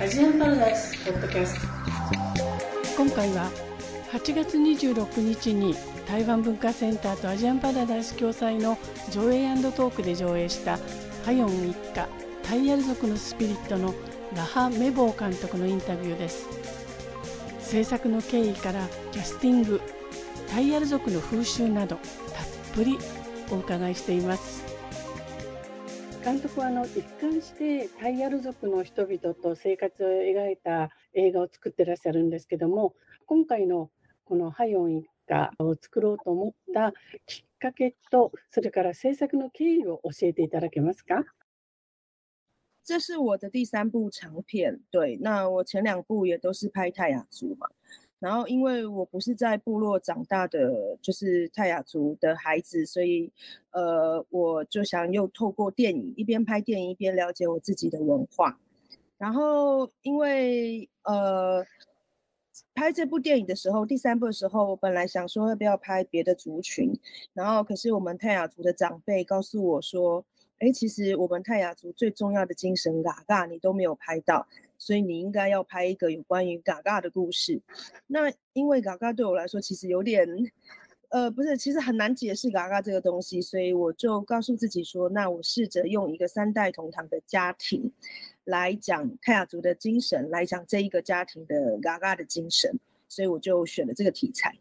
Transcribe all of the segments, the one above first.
アジアンパラダイスポッドキャスト。今回は8月26日に台湾文化センターとアジアンパラダイス共催の上映トークで上映したハヨン一家タイヤル族のスピリットのラハ・メボー監督のインタビューです制作の経緯からキャスティングタイヤル族の風習などたっぷりお伺いしています。監督はあの一貫してタイヤル族の人々と生活を描いた映画を作ってらっしゃるんですけども今回のこのハヨン一家を作ろうと思ったきっかけとそれから制作の経緯を教えていただけますか？这是我的第三部长片，对，那我前两部也都是拍泰雅族嘛。然后，因为我不是在部落长大的，就是泰雅族的孩子，所以，呃，我就想又透过电影一边拍电影一边了解我自己的文化。然后，因为呃，拍这部电影的时候，第三部的时候，我本来想说要不要拍别的族群，然后可是我们泰雅族的长辈告诉我说，哎，其实我们泰雅族最重要的精神嘎嘎你都没有拍到。所以你应该要拍一个有关于嘎嘎的故事。那因为嘎嘎对我来说其实有点，呃，不是，其实很难解释嘎嘎这个东西，所以我就告诉自己说，那我试着用一个三代同堂的家庭来讲泰雅族的精神，来讲这一个家庭的嘎嘎的精神，所以我就选了这个题材。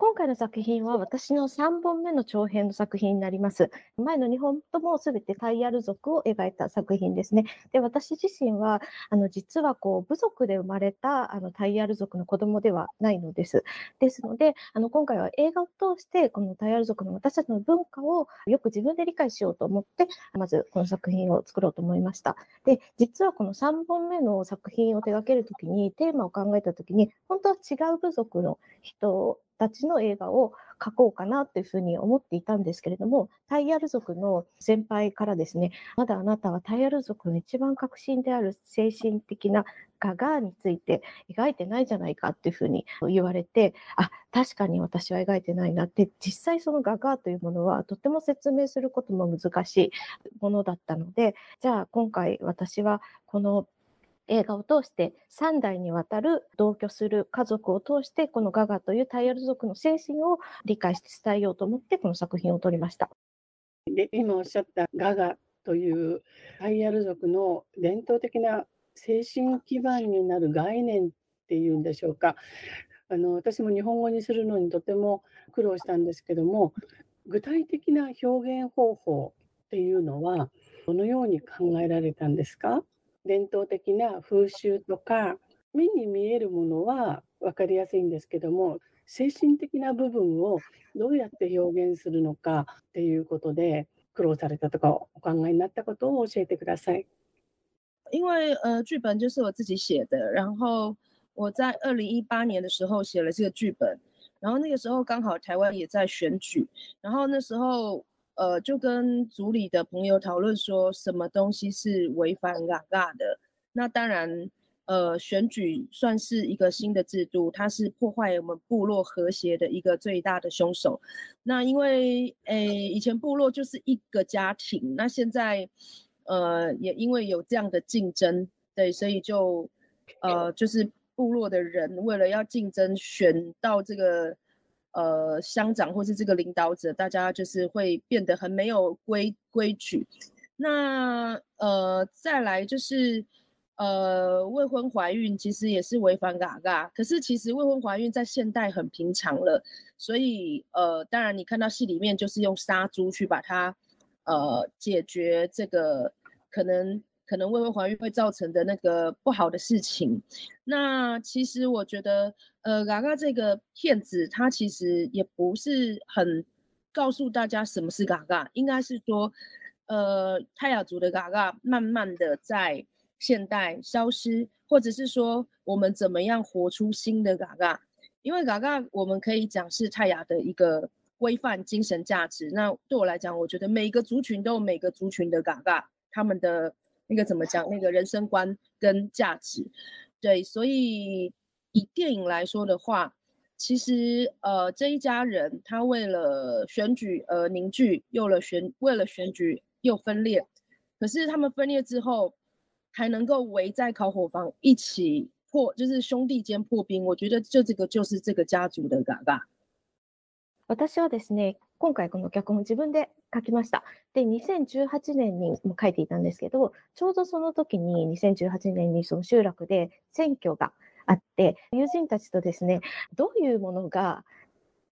今回の作品は私の3本目の長編の作品になります。前の2本とも全てタイヤル族を描いた作品ですね。で、私自身は、あの、実はこう、部族で生まれたあのタイヤル族の子供ではないのです。ですので、あの、今回は映画を通して、このタイヤル族の私たちの文化をよく自分で理解しようと思って、まずこの作品を作ろうと思いました。で、実はこの3本目の作品を手掛けるときに、テーマを考えたときに、本当は違う部族の人たちの映画を描こうかなというふうに思っていたんですけれども、タイヤル族の先輩からですね、まだあなたはタイヤル族の一番核心である精神的なガガーについて描いてないじゃないかっていうふうに言われて、あ、確かに私は描いてないなって、実際そのガガーというものはとても説明することも難しいものだったので、じゃあ今回私はこの映画を通して3代にわたる同居する家族を通してこのガガというタイヤル族の精神を理解して伝えようと思ってこの作品を撮りました。で今おっしゃったガガというタイヤル族の伝統的な精神基盤になる概念っていうんでしょうかあの私も日本語にするのにとても苦労したんですけども具体的な表現方法っていうのはどのように考えられたんですか？伝統的な風習とか目に見えるものは分かりやすいんですけども精神的な部分をどうやって表現するのかっていうことで苦労されたとかお考えになったことを教えてください。因为呃，剧本就是我自己写的，然后我在二零一八年的时候写了这个剧本，然后那个时候刚好台湾也在选举，然后那时候呃，就跟组里的朋友讨论说，什么东西是违反嘎嘎的？那当然，呃，选举算是一个新的制度，它是破坏我们部落和谐的一个最大的凶手。那因为，诶，以前部落就是一个家庭，那现在，呃，也因为有这样的竞争，对，所以就，呃，就是部落的人为了要竞争选到这个。呃，乡长或是这个领导者，大家就是会变得很没有规规矩。那呃，再来就是呃，未婚怀孕其实也是违反嘎嘎。可是其实未婚怀孕在现代很平常了，所以呃，当然你看到戏里面就是用杀猪去把它呃解决这个可能。可能未婚怀孕会造成的那个不好的事情，那其实我觉得，呃，嘎嘎这个骗子他其实也不是很告诉大家什么是嘎嘎，应该是说，呃，泰雅族的嘎嘎慢慢的在现代消失，或者是说我们怎么样活出新的嘎嘎，因为嘎嘎我们可以讲是泰雅的一个规范精神价值，那对我来讲，我觉得每个族群都有每个族群的嘎嘎，他们的。那个怎么讲？那个人生观跟价值， 对，所以以电影来说的话，其实呃这一家人他为了选举而凝聚，又了选为了选举又分裂，可是他们分裂之后还能够围在烤火房一起破，就是兄弟间破冰。我觉得就这个就是这个家族的嘎嘎。私はですね、 今回この脚本自分で書きました。で、2018年にも書いていたんですけど、ちょうどその時に2018年にその集落で選挙があって、友人たちとですね、どういうものが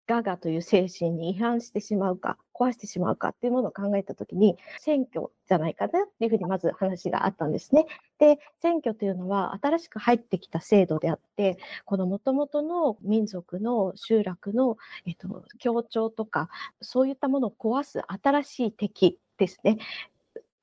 ガガという精神に違反してしまうか、壊してしまうかっていうものを考えたときに、選挙じゃないかなっていうふうにまず話があったんですね。で、選挙というのは新しく入ってきた制度であって、この元々の民族の集落の、えっと、協調とか、そういったものを壊す新しい敵ですね。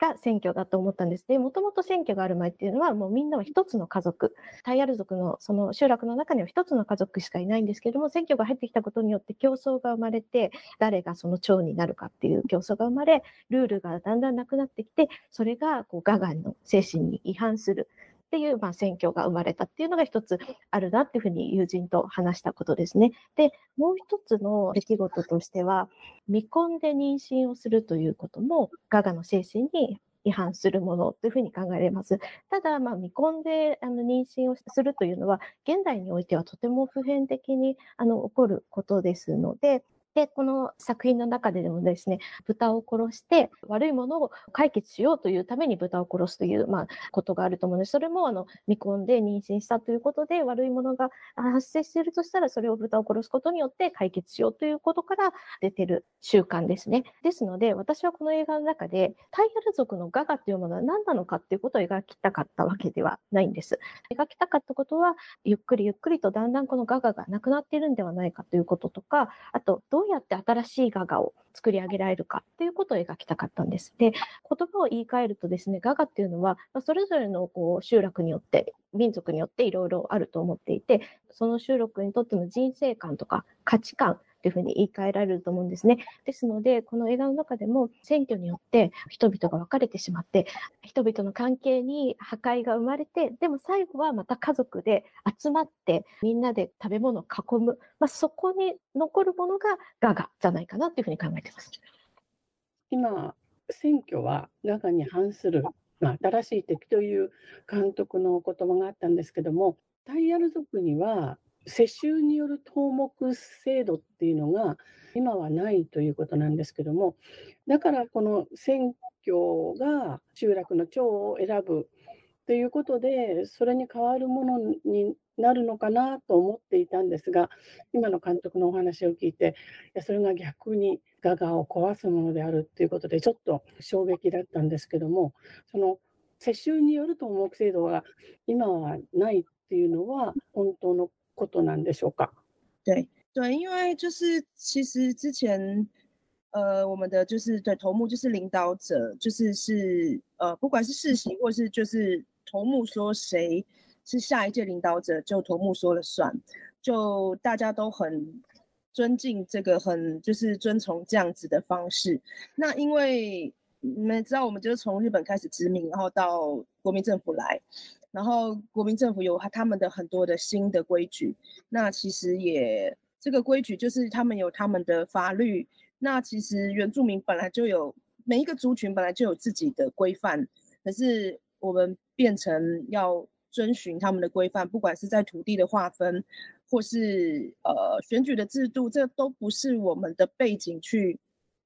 が選挙だと思ったんです。で、もともと選挙がある前っていうのは、もうみんなは一つの家族、タイアル族のその集落の中には一つの家族しかいないんですけども、選挙が入ってきたことによって競争が生まれて、誰がその長になるかっていう競争が生まれ、ルールがだんだんなくなってきて、それがこうガガンの精神に違反する。っていう、まあ、選挙が生まれたっていうのが一つあるなっていうふうに友人と話したことですね。で、もう一つの出来事としては、未婚で妊娠をするということも、ガガの精神に違反するものというふうに考えられます。ただ、まあ、未婚であの妊娠をするというのは、現代においてはとても普遍的にあの起こることですので、で、この作品の中ででもですね、豚を殺して悪いものを解決しようというために豚を殺すという、まあ、ことがあると思うので、それもあの見込んで妊娠したということで悪いものが発生しているとしたら、それを豚を殺すことによって解決しようということから出てる習慣ですね。ですので、私はこの映画の中で、タイヤル族のガガというものは何なのかっていうことを描きたかったわけではないんです。描きたかったことは、ゆっくりゆっくりとだんだんこのガガがなくなっているんではないかということとか、あと、どううやって新しいガガを作り上げられるかっていうことを描きたかったんです。で、言葉を言い換えるとですね、ガガっていうのは、それぞれのこう集落によって、民族によっていろいろあると思っていて、その集落にとっての人生観とか価値観、というふうに言い換えられると思うんですね。ですので、この映画の中でも選挙によって人々が分かれてしまって、人々の関係に破壊が生まれて、でも最後はまた家族で集まって、みんなで食べ物を囲む、まあ、そこに残るものがガガじゃないかなというふうに考えています。今、選挙はガガに反する、まあ、新しい敵という監督の言葉があったんですけども、タイヤル族には世襲による頭目制度っていうのが今はないということなんですけどもだからこの選挙が集落の長を選ぶということでそれに代わるものになるのかなと思っていたんですが今の監督のお話を聞いていやそれが逆にガガを壊すものであるということでちょっと衝撃だったんですけどもその世襲による頭目制度が今はないっていうのは本当のことなんでしょうか？对对，因为就是其实之前，呃，我们的就是对头目就是领导者，就是是呃，不管是世袭或是就是头目说谁是下一届领导者，就头目说了算，就大家都很尊敬这个，很就是遵从这样子的方式。那因为你们知道，我们就是从日本开始殖民，然后到国民政府来。 然后国民政府有他们的很多的新的规矩，那其实也这个规矩就是他们有他们的法律。那其实原住民本来就有每一个族群本来就有自己的规范，可是我们变成要遵循他们的规范，不管是在土地的划分，或是呃选举的制度，这都不是我们的背景去，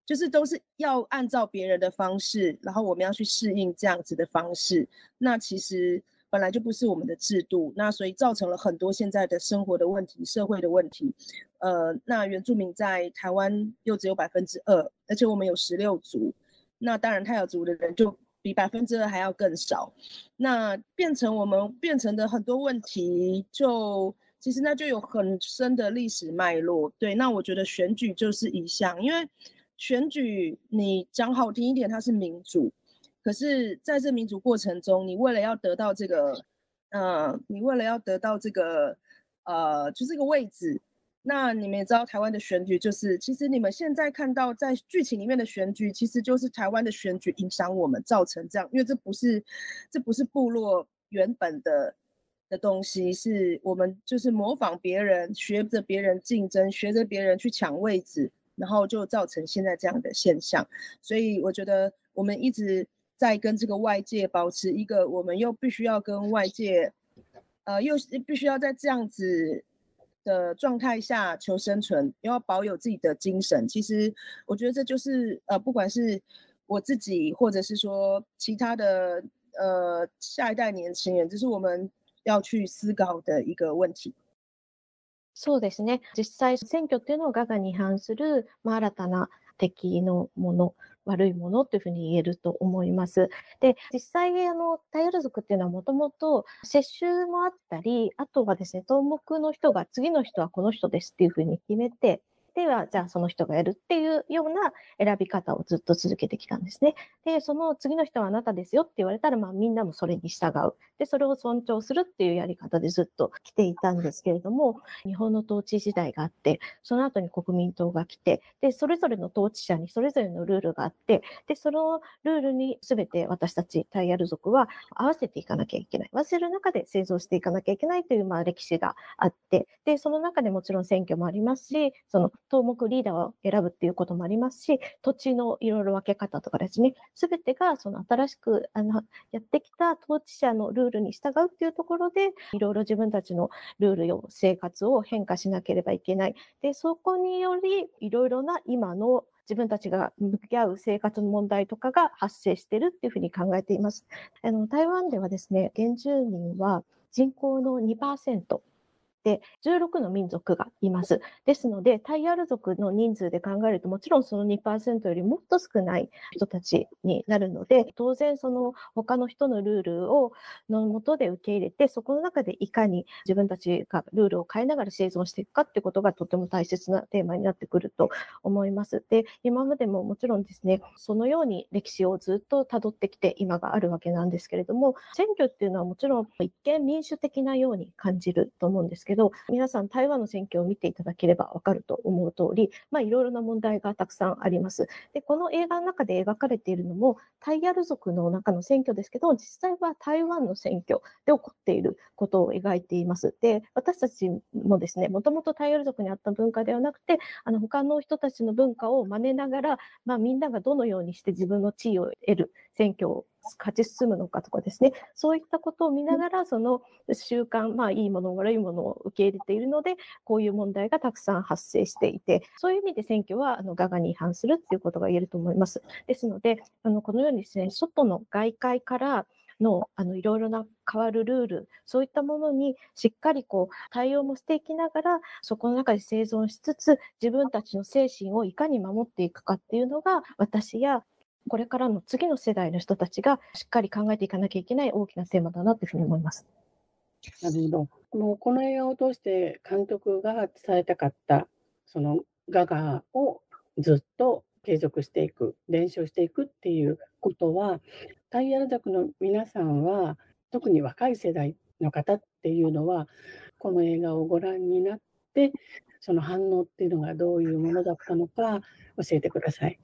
就是都是要按照别人的方式，然后我们要去适应这样子的方式。那其实。本来就不是我们的制度，那所以造成了很多现在的生活的问题、社会的问题。呃，那原住民在台湾又只有百分之二，而且我们有十六族，那当然泰雅族的人就比百分之二还要更少。那变成我们变成的很多问题，就其实那就有很深的历史脉络。对，那我觉得选举就是一项，因为选举你讲好听一点，它是民主。可是，在这民主过程中，你为了要得到这个，呃，你为了要得到这个，呃，就这个位置，那你们也知道，台湾的选举就是，其实你们现在看到在剧情里面的选举，其实就是台湾的选举影响我们，造成这样，因为这不是，这不是部落原本的的东西，是我们就是模仿别人，学着别人竞争，学着别人去抢位置，然后就造成现在这样的现象。所以我觉得我们一直在跟这个外界保持一个，我们又必须要跟外界，呃，又必须要在这样子的状态下求生存，又要保有自己的精神。其实我觉得这就是呃，不管是我自己，或者是说其他的呃下一代年轻人，这是我们。要去思考的一个问題。そうですね。実際、選挙っていうのはガガに反する、まあ、新たな敵のもの、 悪いものというふうに言えると思います。で、実際、あの、タイヤル族っていうのはもともと接種もあったり、あとはですね、東目の人が次の人はこの人ですっていうふうに決めて、では、じゃあその人がやるっていうような選び方をずっと続けてきたんですね。で、その次の人はあなたですよって言われたら、まあみんなもそれに従う。で、それを尊重するっていうやり方でずっと来ていたんですけれども、日本の統治時代があって、その後に国民党が来て、で、それぞれの統治者にそれぞれのルールがあって、で、そのルールに全て私たちタイヤル族は合わせていかなきゃいけない。合わせる中で製造していかなきゃいけないという、まあ歴史があって、で、その中でもちろん選挙もありますし、その東目リーダーを選ぶっていうこともありますし、土地のいろいろ分け方とかですね、すべてがその新しくあのやってきた統治者のルールに従うっていうところで、いろいろ自分たちのルールを、生活を変化しなければいけない。で、そこにより、いろいろな今の自分たちが向き合う生活の問題とかが発生してるっていうふうに考えています。あの台湾ではですね、原住民は人口の2%、で、16の民族がいます。ですので、タイアル族の人数で考えると、もちろんその2%よりもっと少ない人たちになるので、当然その他の人のルールをのもとで受け入れて、そこの中でいかに自分たちがルールを変えながら生存していくかってことがとても大切なテーマになってくると思います。で、今までももちろんですね、そのように歴史をずっと辿ってきて今があるわけなんですけれども、選挙っていうのはもちろん一見民主的なように感じると思うんですけど、ど、皆さん台湾の選挙を見ていただければわかると思う通り、まあいろいろな問題がたくさんあります。で、この映画の中で描かれているのも、タイヤル族の中の選挙ですけど、実際は台湾の選挙で起こっていることを描いています。で、私たちもですね、もともとタイヤル族にあった文化ではなくて、あの他の人たちの文化を真似ながら、まあみんながどのようにして自分の地位を得る選挙を勝ち進むのかとかですね、そういったことを見ながら、その習慣、まあいいもの、悪いものを受け入れているので、こういう問題がたくさん発生していて、そういう意味で選挙はあのガガに違反するっていうことが言えると思います。ですので、あのこのようにですね、外の外界からのあのいろいろな変わるルール、そういったものにしっかりこう対応もしていきながら、そこの中で生存しつつ、自分たちの精神をいかに守っていくかっていうのが、私やこれからの次の世代の人たちがしっかり考えていかなきゃいけない大きなテーマだなというふうに思います。なるほど。もうこの映画を通して監督が伝えたかったそのガガをずっと継続していく、伝承していくっていうことは、タイヤル族の皆さんは、特に若い世代の方っていうのは、この映画をご覧になって、その反応っていうのがどういうものだったのか教えてください。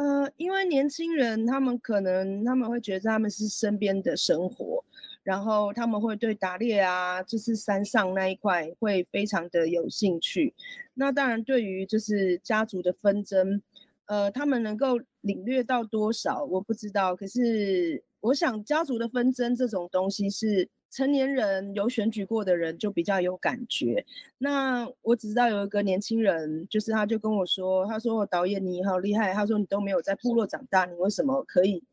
呃，因为年轻人他们可能他们会觉得他们是身边的生活，然后他们会对打猎啊，就是山上那一块会非常的有兴趣。那当然，对于就是家族的纷争，呃，他们能够领略到多少，我不知道。可是我想，家族的纷争这种东西是。成年人有选举过的人就比较有感觉。那我只知道有一个年轻人，就是他就跟我说，他说：“导演你好厉害。”他说：“你都没有在部落长大，你为什么可以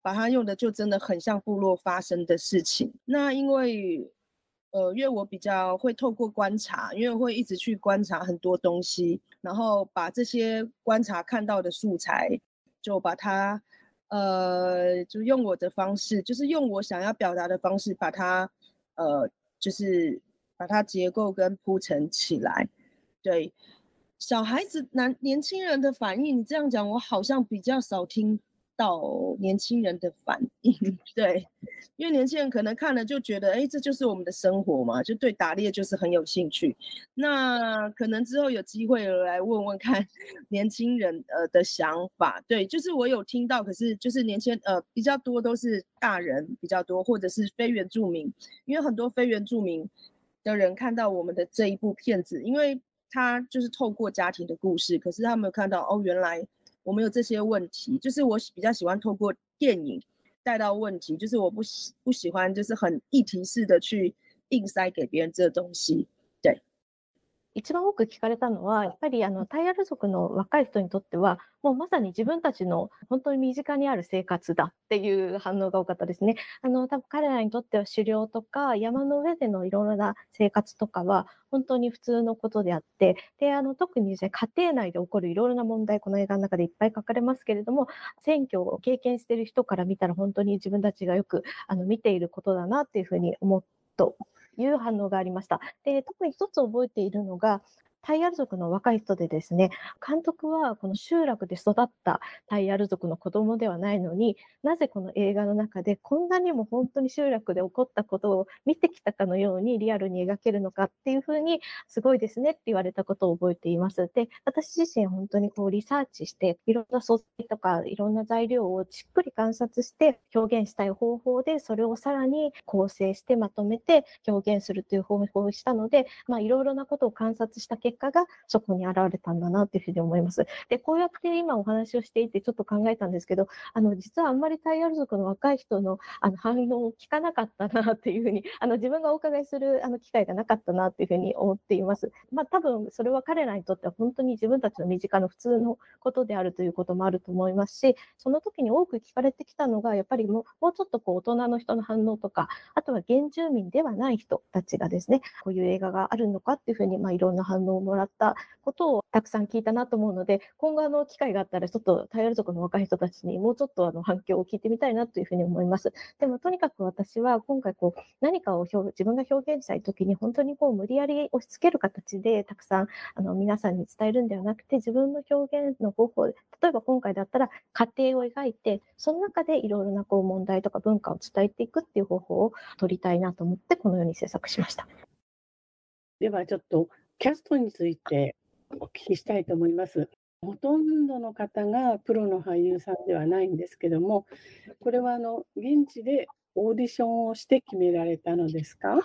把它用的就真的很像部落发生的事情？”那因为，呃，因为我比较会透过观察，因为会一直去观察很多东西，然后把这些观察看到的素材，就把它。呃，就用我的方式，就是用我想要表达的方式，把它，呃，就是把它结构跟铺陈起来。对，小孩子、男年轻人的反应，你这样讲，我好像比较少听到年轻人的反应，对，因为年轻人可能看了就觉得，哎，这就是我们的生活嘛，就对打猎就是很有兴趣。那可能之后有机会来问问看年轻人呃的想法，对，就是我有听到，可是就是年轻呃比较多都是大人比较多，或者是非原住民，因为很多非原住民的人看到我们的这一部片子，因为他就是透过家庭的故事，可是他没有看到哦，原来。我们有这些问题，就是我比较喜欢透过电影带到问题，就是我不喜不喜欢就是很议题式的去硬塞给别人这东西。一番多く聞かれたのは、やっぱりあのタイヤル族の若い人にとっては、もうまさに自分たちの本当に身近にある生活だっていう反応が多かったですね。あの多分彼らにとっては狩猟とか山の上でのいろいろな生活とかは本当に普通のことであって、であの特にですね家庭内で起こるいろいろな問題、この映画の中でいっぱい書かれますけれども、選挙を経験している人から見たら本当に自分たちがよくあの見ていることだなっていうふうに思っという反応がありました。で、特に一つ覚えているのが、タイアル族の若い人でですね、監督はこの集落で育ったタイアル族の子供ではないのに、なぜこの映画の中でこんなにも本当に集落で起こったことを見てきたかのようにリアルに描けるのかっていうふうに、すごいですねって言われたことを覚えています。で、私自身本当にこうリサーチして、いろんな素材とかいろんな材料をじっくり観察して表現したい方法で、それをさらに構成してまとめて表現するという方法をしたので、まあいろいろなことを観察した結結果がそこに現れたんだなというふうに思います。で、こうやって今お話をしていてちょっと考えたんですけど、あの、実はあんまりタイヤル族の若い人のあの反応を聞かなかったなっていうふうに、あの、自分がお伺いするあの機会がなかったなというふうに思っています。まあ、多分それは彼らにとっては本当に自分たちの身近な普通のことであるということもあると思いますし、その時に多く聞かれてきたのが、やっぱりもうもうちょっとこう大人の人の反応とか、あとは原住民ではない人たちがですね、こういう映画があるのかっていうふうに、まあ、いろんな反応をもらったことをたくさん聞いたなと思うので、今後あの機会があったら、ちょっとタイヤル族の若い人たちにもうちょっとあの反響を聞いてみたいなというふうに思います。でもとにかく私は今回こう何かを自分が表現したいときに本当にこう無理やり押し付ける形でたくさんあの皆さんに伝えるんではなくて、自分の表現の方法、例えば今回だったら過程を描いて、その中でいろいろなこう問題とか文化を伝えていくっていう方法を取りたいなと思って、このように制作しました。ではちょっとキャストについてお聞きしたいと思います。ほとんどの方がプロの俳優さんではないんですけども、これはあの現地でオーディションをして決められたのですか？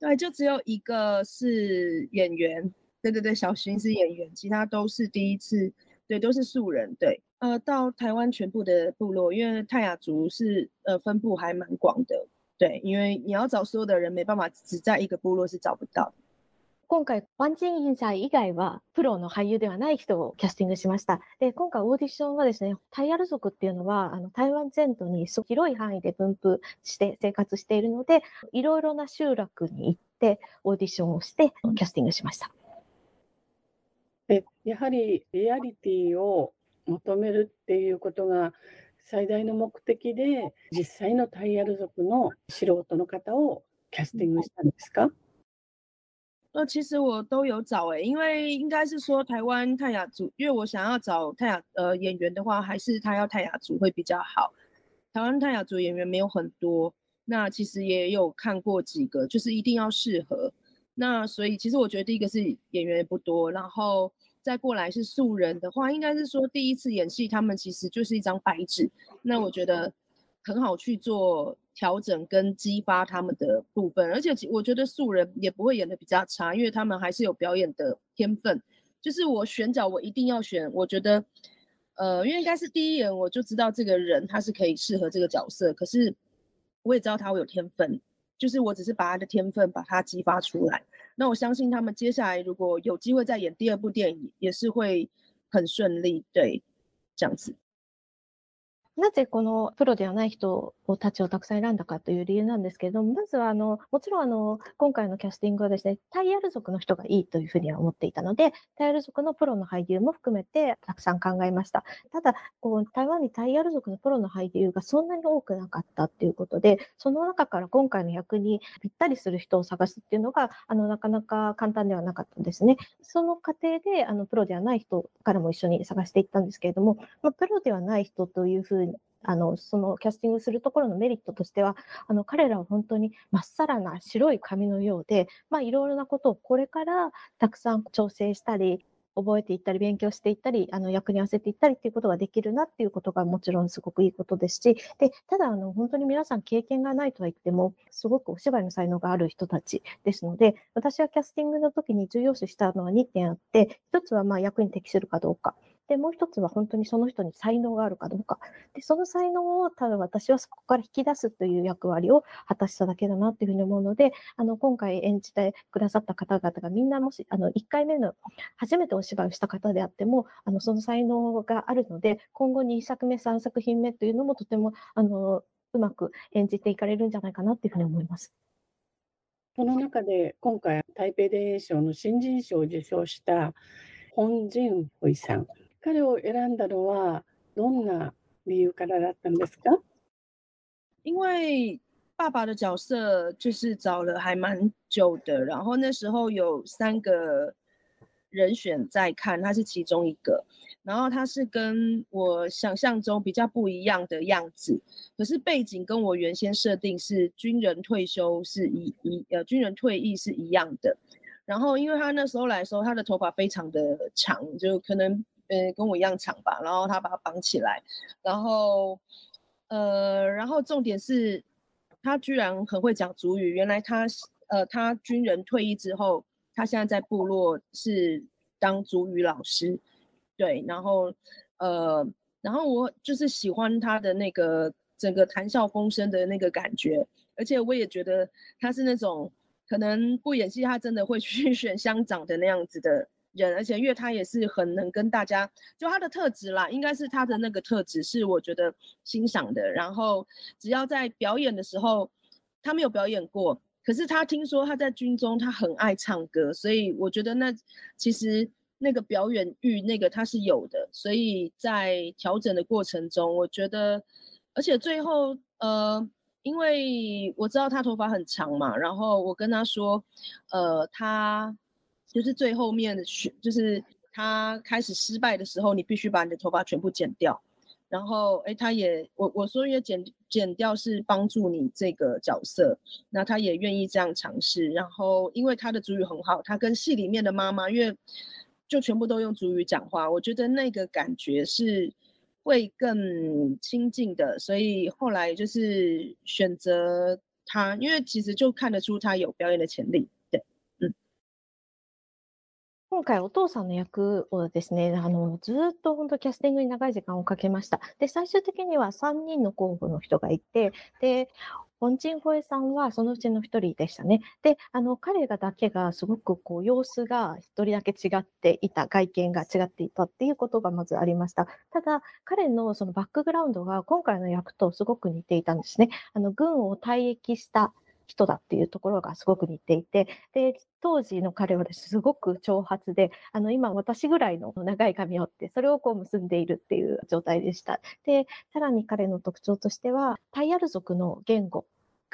对，就只有一个是演员，对对对，小薰是演员，其他都是第一次，对，都是素人，对，呃，到台湾全部的部落，因为泰雅族是呃分布还蛮广的，对，因为你要找所有的人，没办法只在一个部落是找不到的。今回、ワンチンインさん以外は、プロの俳優ではない人をキャスティングしました。で、今回オーディションはですね、タイアル族っていうのは、あの、台湾全土に広い範囲で分布して生活しているので、いろいろな集落に行って、オーディションをして、キャスティングしました。で、やはりリアリティを求めるっていうことが最大の目的で、実際のタイアル族の素人の方をキャスティングしたんですか、那其实我都有找诶，因为应该是说台湾泰雅族，因为我想要找泰雅呃演员的话，还是他要泰雅族会比较好。台湾泰雅族演员没有很多，那其实也有看过几个，就是一定要适合。那所以其实我觉得第一个是演员不多，然后再过来是素人的话，应该是说第一次演戏，他们其实就是一张白纸。那我觉得很好去做。调整跟激发他们的部分，而且我觉得素人也不会演的比较差，因为他们还是有表演的天分。就是我选角，我一定要选，我觉得，呃，因为应该是第一眼我就知道这个人他是可以适合这个角色，可是我也知道他会有天分，就是我只是把他的天分把他激发出来。那我相信他们接下来如果有机会再演第二部电影，也是会很顺利，对，这样子。なぜこのプロではない人たちをたくさん選んだかという理由なんですけれども、まずはあの、もちろんあの、今回のキャスティングはですね、タイヤル族の人がいいというふうには思っていたので、タイヤル族のプロの俳優も含めてたくさん考えました。ただ、こう台湾にタイヤル族のプロの俳優がそんなに多くなかったっていうことで、その中から今回の役にぴったりする人を探すっていうのが、あの、なかなか簡単ではなかったんですね。その過程で、あの、プロではない人からも一緒に探していったんですけれども、まあ、プロではない人というふうにあの、そのキャスティングするところのメリットとしては、あの、彼らは本当にまっさらな白い紙のようで、まあ、いろいろなことをこれからたくさん調整したり、覚えていったり、勉強していったり、あの、役に合わせていったりっていうことができるなっていうことがもちろんすごくいいことですし、で、ただ、あの、本当に皆さん経験がないとは言っても、すごくお芝居の才能がある人たちですので、私はキャスティングの時に重要視したのは2点あって、1つはまあ役に適するかどうか。で、もう一つは本当にその人に才能があるかどうか。で、その才能をただ私はそこから引き出すという役割を果たしただけだなっていうふうに思うので、あの、今回演じてくださった方々がみんなもし、あの、1回目の初めてお芝居をした方であっても、あの、その才能があるので、今後2作目、3作品目というのもとても、あの、うまく演じていかれるんじゃないかなっていうふうに思います。その中で今回台北電影賞の新人賞を受賞した本人ホイさん彼を選んだのはどんな理由からだったんですか因为爸爸的角色就是找了还蛮久的，然后那时候有三个人选在看，他是其中一个，然后他是跟我想象中比较不一样的样子，可是背景跟我原先设定是军人退休是一一呃军人退役是一样的，然后因为他那时候来的时候，他的头发非常的长，就可能。 呃，跟我一样长吧，然后他把它绑起来，然后，呃，然后重点是，他居然很会讲主语。原来他，呃，他军人退役之后，他现在在部落是当主语老师，对，然后，呃，然后我就是喜欢他的那个整个谈笑风生的那个感觉，而且我也觉得他是那种可能不演戏，他真的会去 选乡长的那样子的。人，而且因为他也是很能跟大家，就他的特质啦，应该是他的那个特质是我觉得欣赏的。然后只要在表演的时候，他没有表演过，可是他听说他在军中他很爱唱歌，所以我觉得那其实那个表演欲那个他是有的。所以在调整的过程中，我觉得，而且最后呃，因为我知道他头发很长嘛，然后我跟他说，呃，他。就是最后面的选，就是他开始失败的时候，你必须把你的头发全部剪掉。然后，哎，他也，我我说，因为剪剪掉是帮助你这个角色，那他也愿意这样尝试。然后，因为他的主语很好，他跟戏里面的妈妈，因为就全部都用主语讲话，我觉得那个感觉是会更亲近的。所以后来就是选择他，因为其实就看得出他有表演的潜力。今回お父さんの役をですね、あの、ずっと本当キャスティングに長い時間をかけました。で、最終的には3人の候補の人がいて、で、本鎮ホエさんはそのうちの一人でしたね。で、あの、彼がだけがすごくこう、様子が一人だけ違っていた、外見が違っていたっていうことがまずありました。ただ、彼のそのバックグラウンドが今回の役とすごく似ていたんですね。あの、軍を退役した人だっていうところがすごく似ていて、で、当時の彼はすごく長髪で、あの、今私ぐらいの長い髪をって、それをこう結んでいるっていう状態でした。で、さらに彼の特徴としては、タイアル族の言語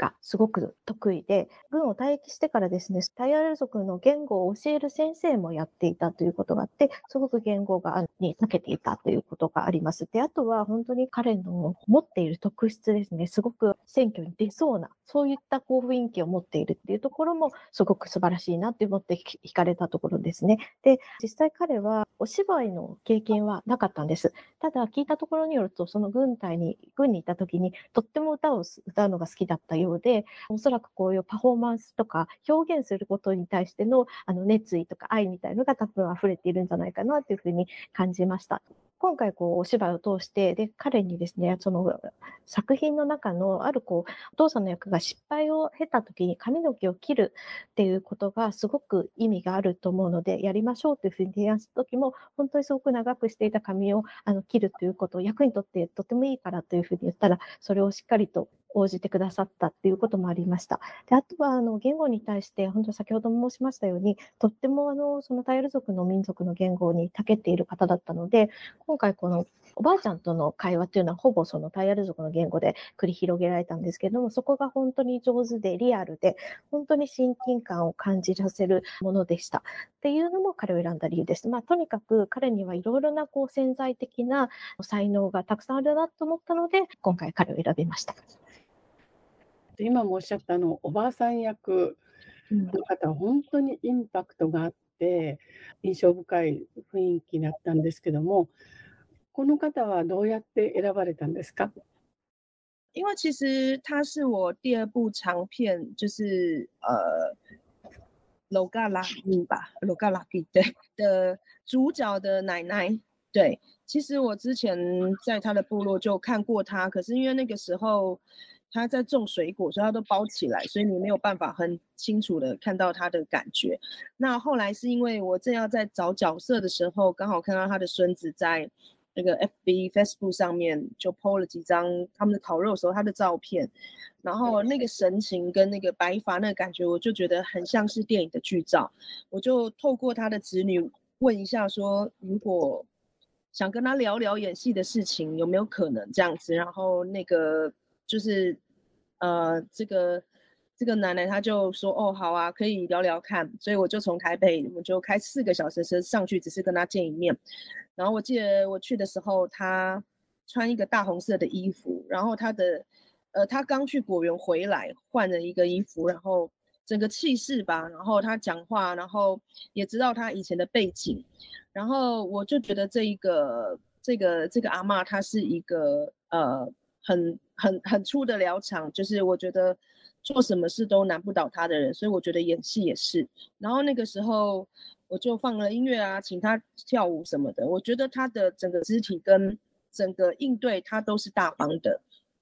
がすごく得意で、軍を退役してからですね、タイアル族の言語を教える先生もやっていたということがあって、すごく言語がに長けていたということがあります。で、あとは本当に彼の持っている特質ですね、すごく選挙に出そうな、そういったこう雰囲気を持っているっていうところもすごく素晴らしいなって思って惹かれたところですね。で、実際彼はお芝居の経験はなかったんです。ただ聞いたところによると、その軍隊に、軍にいた時にとっても歌を歌うのが好きだったようで、おそらくこういうパフォーマンスとか表現することに対してのあの熱意とか愛みたいのが多分溢れているんじゃないかなというふうに感じました。今回こうお芝居を通して、で、彼にですね、その作品の中のあるこう、お父さんの役が失敗を経た時に髪の毛を切るっていうことがすごく意味があると思うので、やりましょうというふうに提案した時も、本当にすごく長くしていた髪をあの切るということを役にとってとてもいいからというふうに言ったら、それをしっかりと応じてくださったっていうこともありました。であとはあの言語に対して、本当先ほども申しましたように、とってもあのそのタイル族の民族の言語に長けている方だったので、今回このおばあちゃんとの会話っていうのはほぼそのタイヤル族の言語で繰り広げられたんですけども、そこが本当に上手でリアルで、本当に親近感を感じさせるものでした。っていうのも彼を選んだ理由です。まあ、とにかく彼にはいろいろなこう潜在的な才能がたくさんあるなと思ったので、今回彼を選びました。今もおっしゃったあのおばあさん役の方は本当にインパクトがあって印象深い雰囲気だったんですけどもこの方はどうやって選ばれたんですか？因为其实他是我第二部长片，就是呃 g a l a 吧 g a l a 对的主角的奶奶。对，其实我之前在他的部落就看过他，可是因为那个时候。他在种水果，所以他都包起来，所以你没有办法很清楚的看到他的感觉。那后来是因为我正要在找角色的时候，刚好看到他的孙子在那个 FB Facebook 上面就 PO 了几张他们的烤肉时候他的照片，然后那个神情跟那个白发那个感觉，我就觉得很像是电影的剧照。我就透过他的子女问一下，说如果想跟他聊聊演戏的事情，有没有可能这样子？然后那个。就是，呃，这个这个奶奶她就说，哦，好啊，可以聊聊看。所以我就从台北，我就开四个小时车上去，只是跟她见一面。然后我记得我去的时候，她穿一个大红色的衣服，然后她的，呃，她刚去果园回来，换了一个衣服，然后整个气势吧，然后她讲话，然后也知道她以前的背景，然后我就觉得这一个这个这个阿妈她是一个呃。很很很粗的疗场，就是我觉得做什么事都难不倒他的人，所以我觉得演戏也是。然后那个时候我就放了音乐啊，请他跳舞什么的。我觉得他的整个肢体跟整个应对，他都是大方的。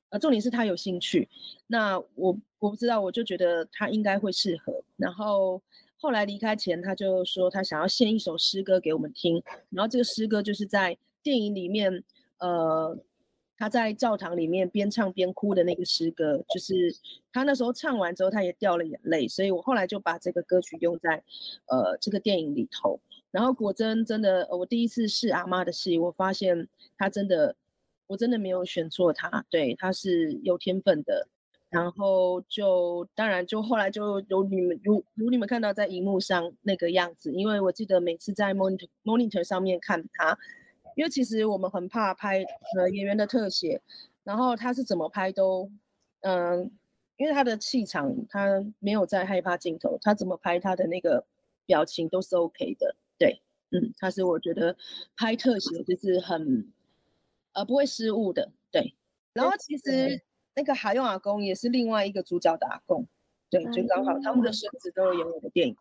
呃，重点是他有兴趣。那我我不知道，我就觉得他应该会适合。然后后来离开前，他就说他想要献一首诗歌给我们听。然后这个诗歌就是在电影里面，呃。他在教堂里面边唱边哭的那个诗歌，就是他那时候唱完之后，他也掉了眼泪，所以我后来就把这个歌曲用在，呃，这个电影里头。然后果真真的，我第一次试阿妈的戏，我发现他真的，我真的没有选错他，对，他是有天分的。然后就当然就后来就有你们如如你们看到在荧幕上那个样子，因为我记得每次在 monitor monitor 上面看他。因为其实我们很怕拍呃演员的特写，然后他是怎么拍都，嗯，因为他的气场，他没有在害怕镜头，他怎么拍他的那个表情都是 OK 的，对，嗯，他是我觉得拍特写就是很，呃，不会失误的，对。然后其实那个海用阿公也是另外一个主角的阿公，对，就刚好他们的孙子都有演我的电影。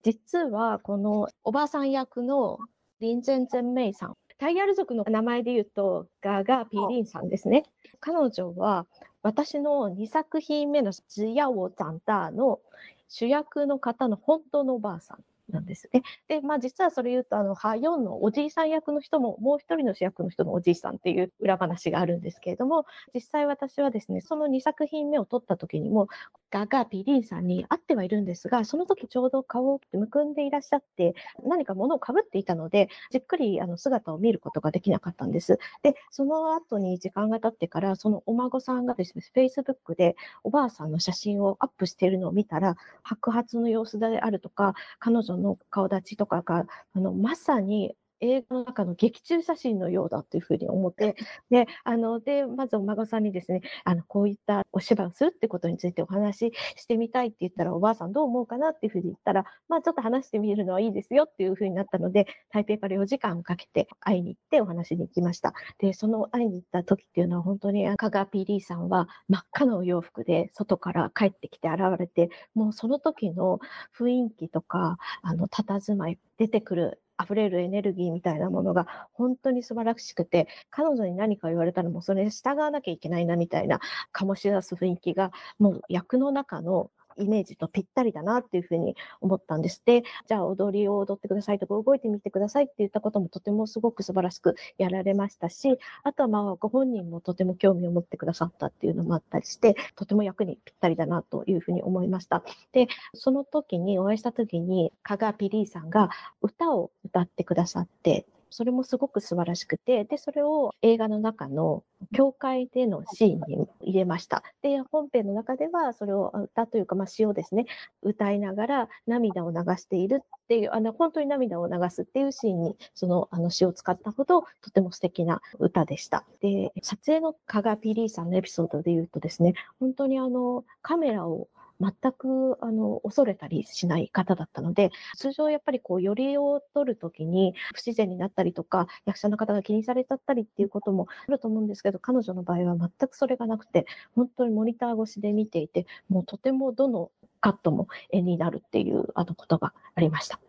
実はこのおばさん役の リンゼンゼンメイさん。タイヤル族の名前で言うと、ガガ・ピーリンさんですね。彼女は私の2作品目のジヤオ・ザンダーの主役の方の本当のおばあさんなんですね。で、まあ実はそれ言うと、あの、ハヨンのおじいさん役の人も、もう一人の主役の人のおじいさんっていう裏話があるんですけれども、実際私はですね、その2作品目を撮った時にも、ガガピリンさんに会ってはいるんですが、その時ちょうど顔をむくんでいらっしゃって、何か物をかぶっていたので、じっくりあの姿を見ることができなかったんです。で、その後に時間が経ってから、そのお孫さんがですね、Facebook でおばあさんの写真をアップしているのを見たら、白髪の様子であるとか、彼女その顔立ちとかが、あの、まさに映画の中の劇中写真のようだというふうに思って、で、あの、で、まずお孫さんにですね、あの、こういったお芝居をするってことについてお話ししてみたいって言ったら、おばあさんどう思うかなっていうふうに言ったら、まあちょっと話してみるのはいいですよっていうふうになったので、台北から4時間かけて会いに行ってお話に行きました。で、その会いに行った時っていうのは本当に、香川 PD さんは真っ赤なお洋服で外から帰ってきて現れて、もうその時の雰囲気とか、あの、佇まい、出てくる溢れるエネルギーみたいなものが本当に素晴らしくて、彼女に何か言われたらもうそれに従わなきゃいけないなみたいな醸し出す雰囲気が、もう役の中のイメージとぴったりだなっていうふうに思ったんです。で、じゃあ踊りを踊ってくださいとか動いてみてくださいって言ったこともとてもすごく素晴らしくやられましたし、あとはまあご本人もとても興味を持ってくださったっていうのもあったりして、とても役にぴったりだなというふうに思いました。で、その時にお会いした時に、加賀ピリーさんが歌を歌ってくださって、それもすごく素晴らしくて、で、それを映画の中の教会でのシーンに入れました。で、本編の中では、それを歌というか、まあ、詩をですね、歌いながら涙を流しているっていう、あの、本当に涙を流すっていうシーンに、その、あの、詩を使ったほど、とても素敵な歌でした。で、撮影の加賀 PD さんのエピソードで言うとですね、本当にあの、カメラを全くあの恐れたりしない方だったので、通常やっぱりこう、よりを取るときに不自然になったりとか、役者の方が気にされちゃったりっていうこともあると思うんですけど、彼女の場合は全くそれがなくて、本当にモニター越しで見ていて、もうとてもどのカットも絵になるっていうあのことがありました。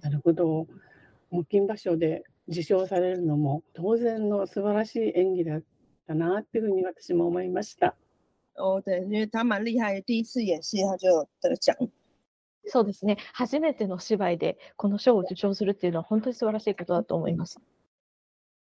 なるほど。木金場所で受賞されるのも当然の素晴らしい演技だったなっていうふうに私も思いました。哦，对，因为他蛮厉害，第一次演戏他就得奖。そうですね。初めての芝居でこの賞を受賞するっていうのは本当に素晴らしいことだと思います。